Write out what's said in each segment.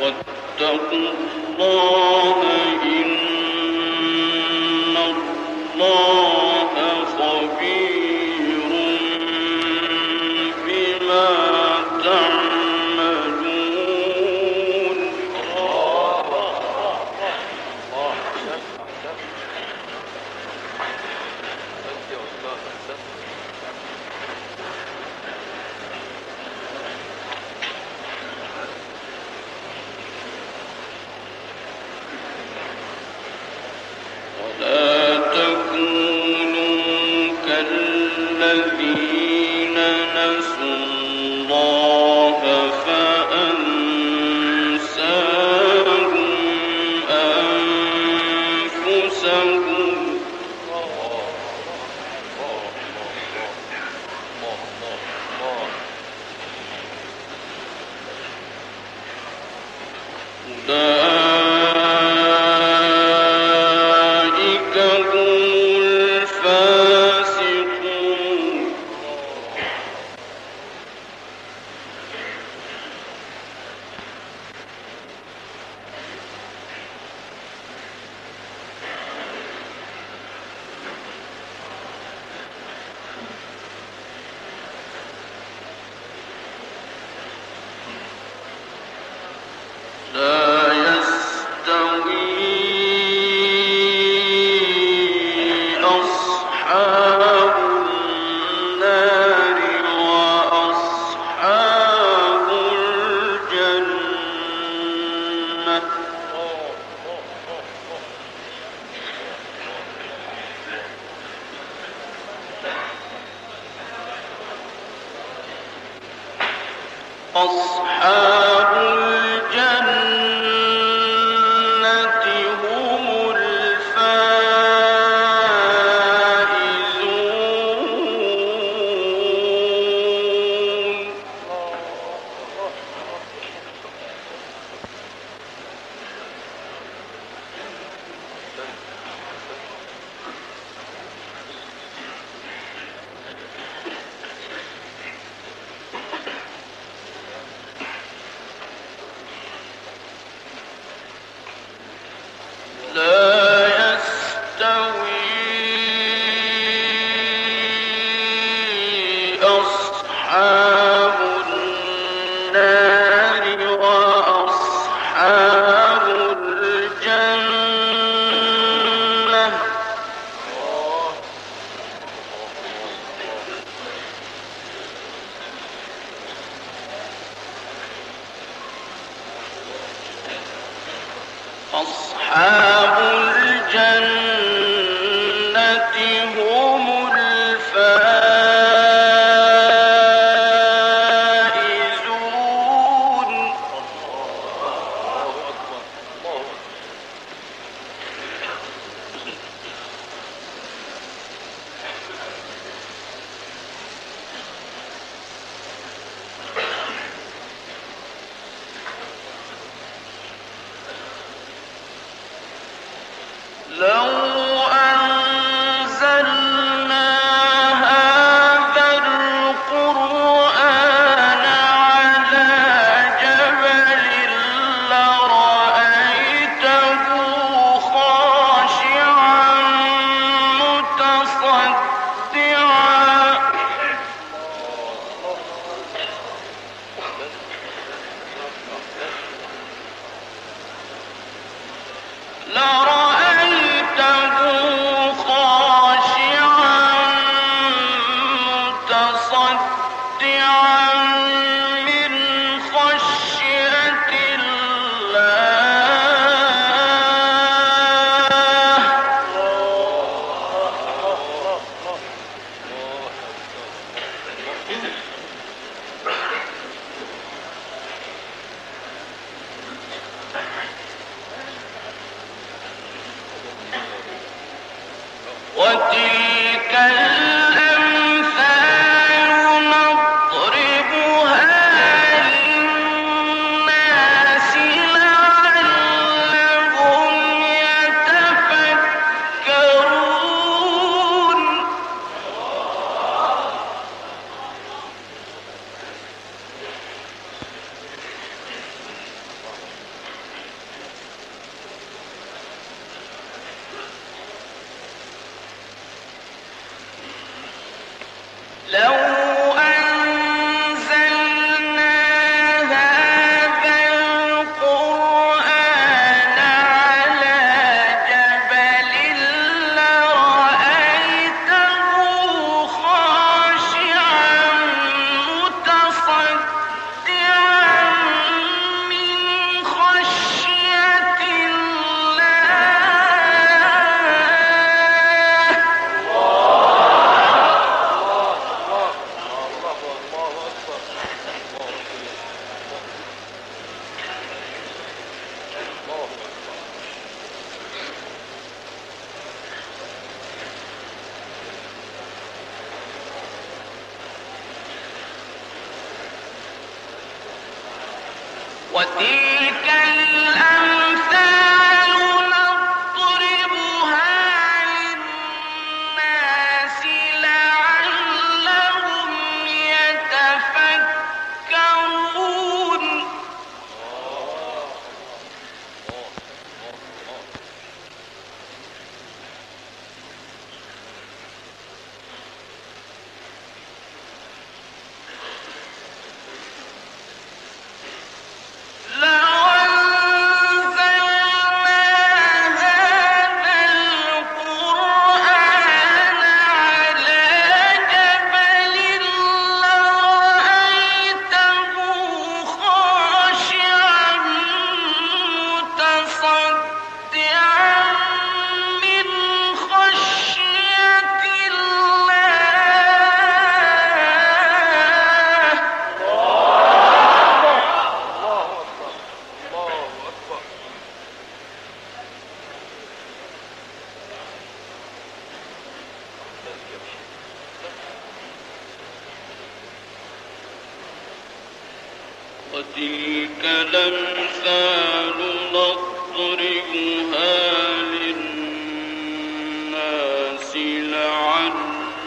واتقوا الله أنفسكم bunlar. Allah Thank you.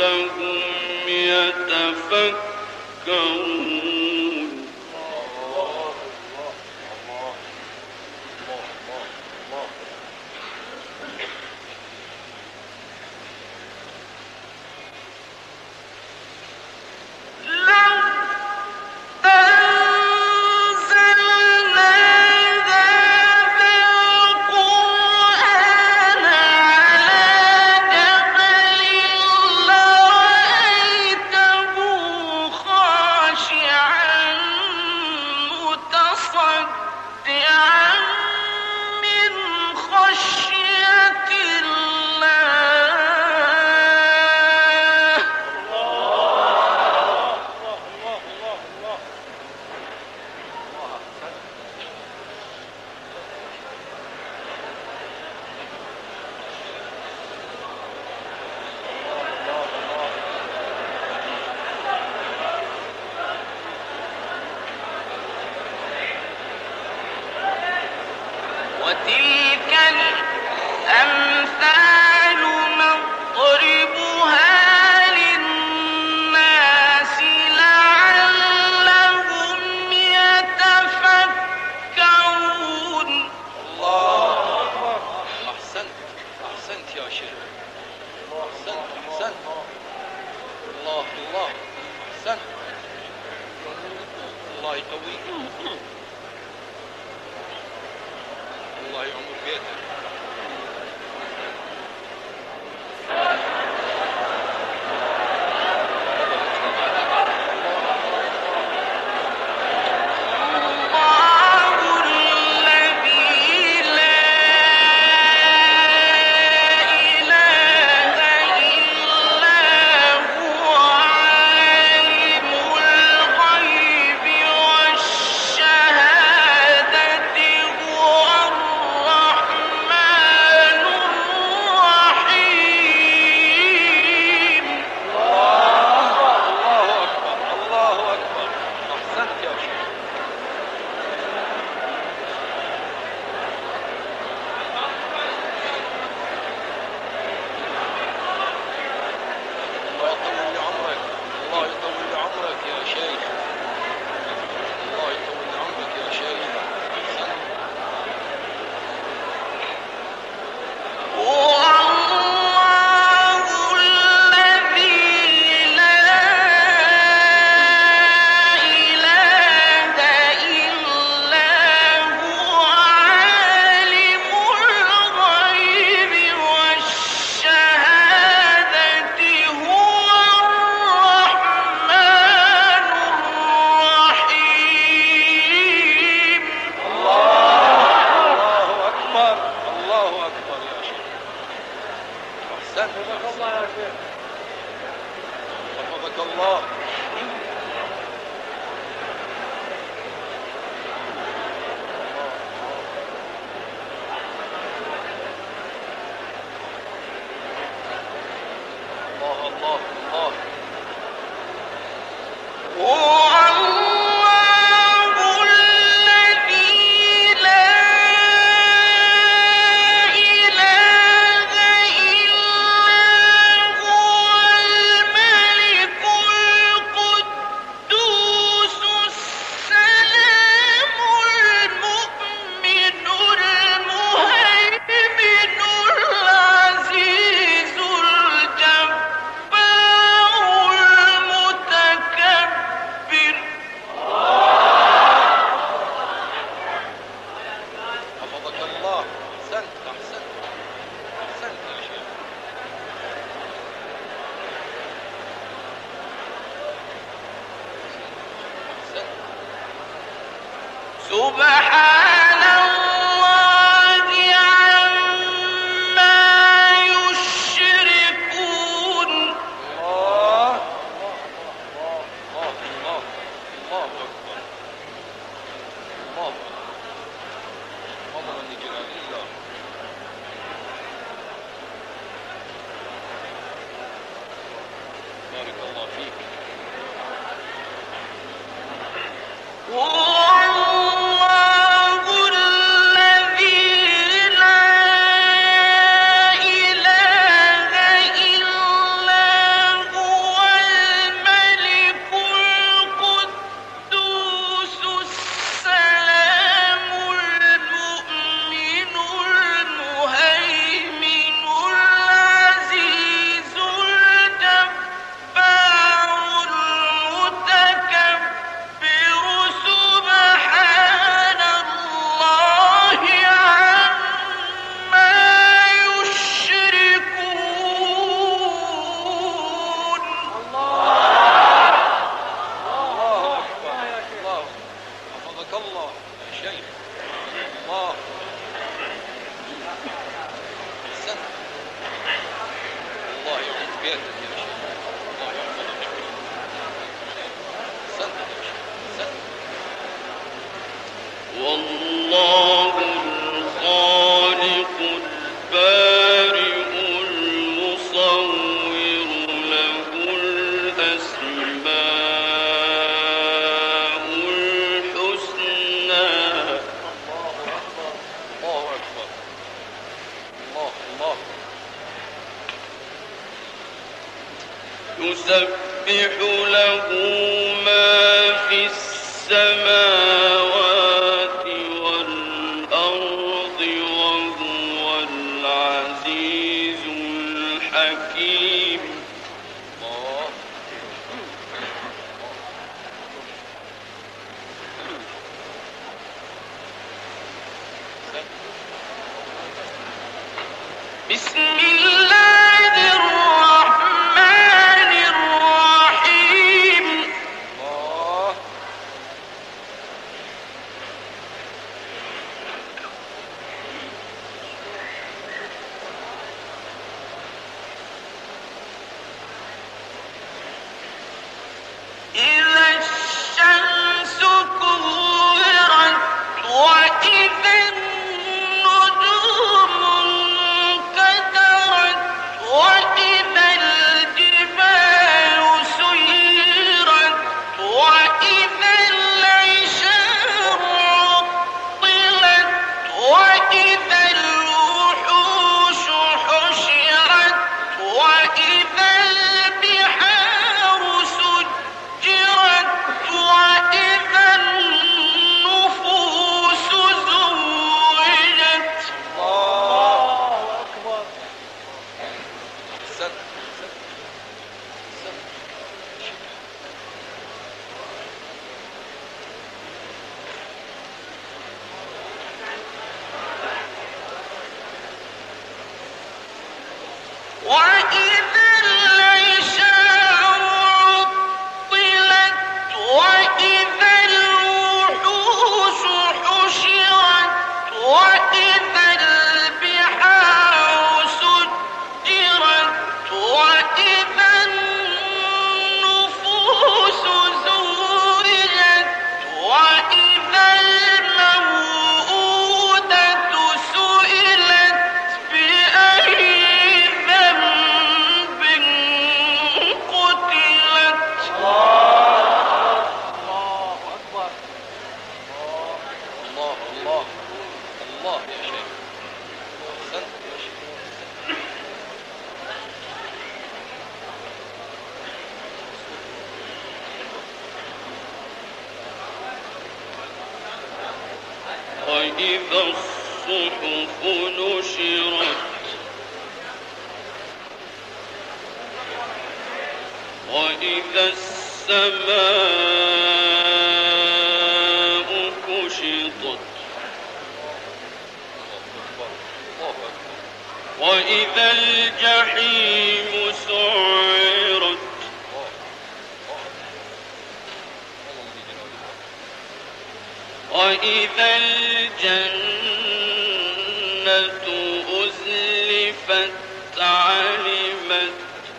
خاشعا see. وإذا الجنة أزلفت علمت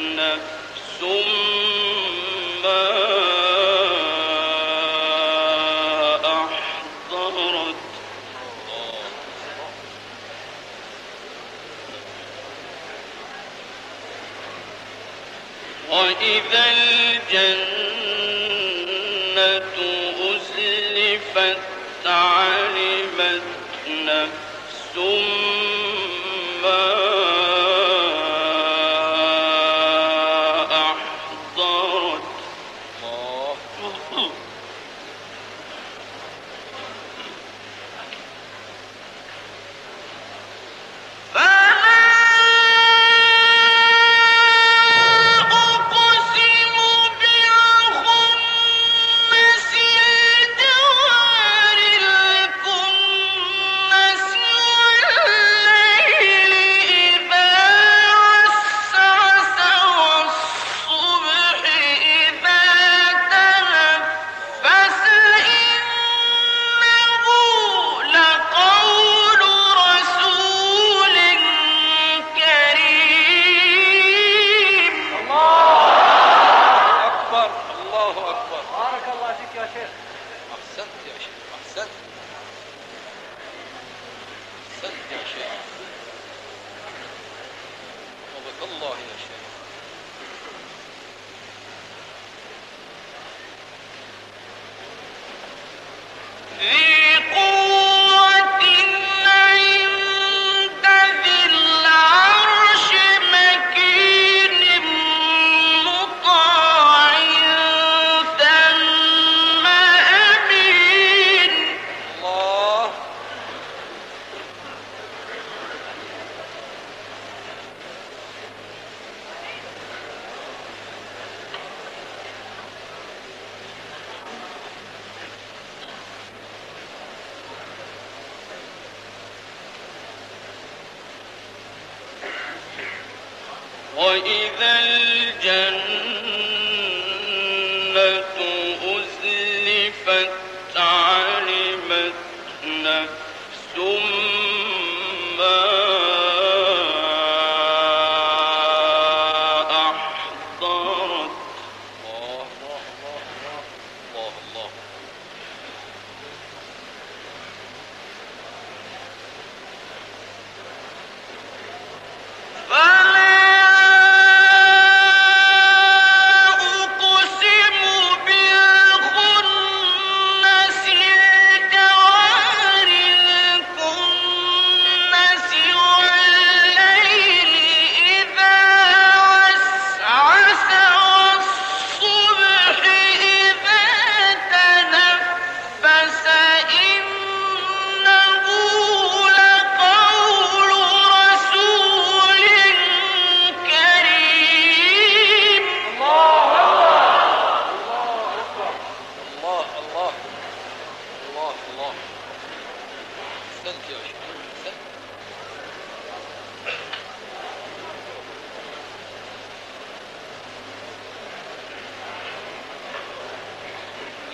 نفس ما أحضرت وإذا الجنة أزلفت نفس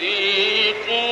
ذي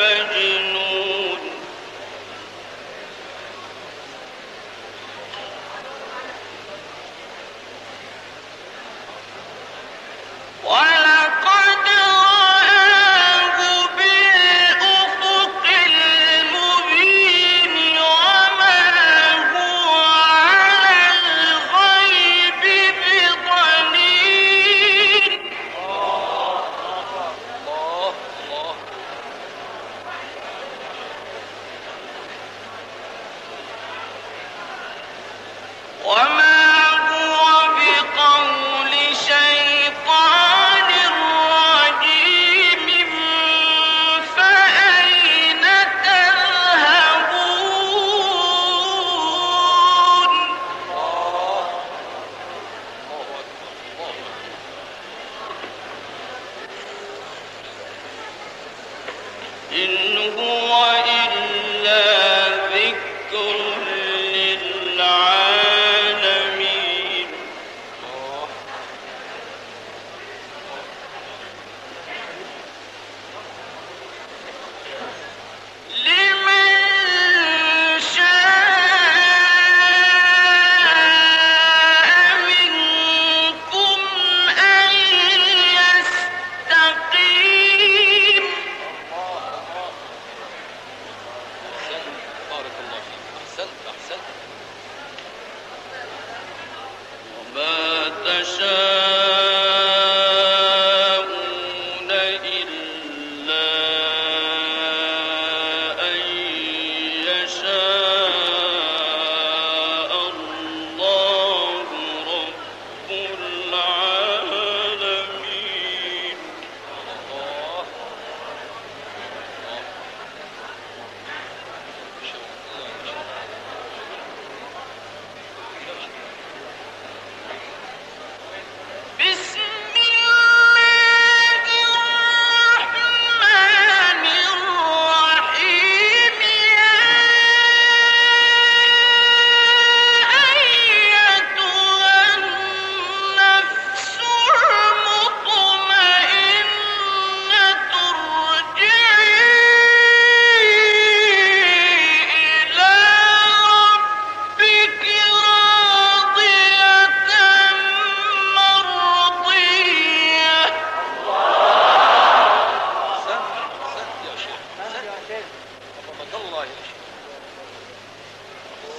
بمجنون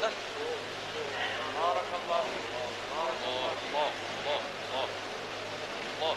وسلم بارك الله بارك الله الله الله الله الله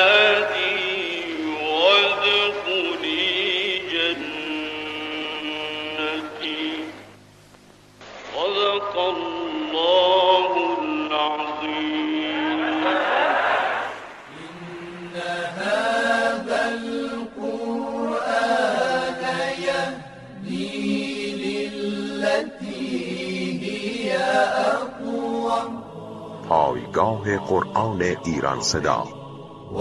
دادگاه قرآن ایران صدا. و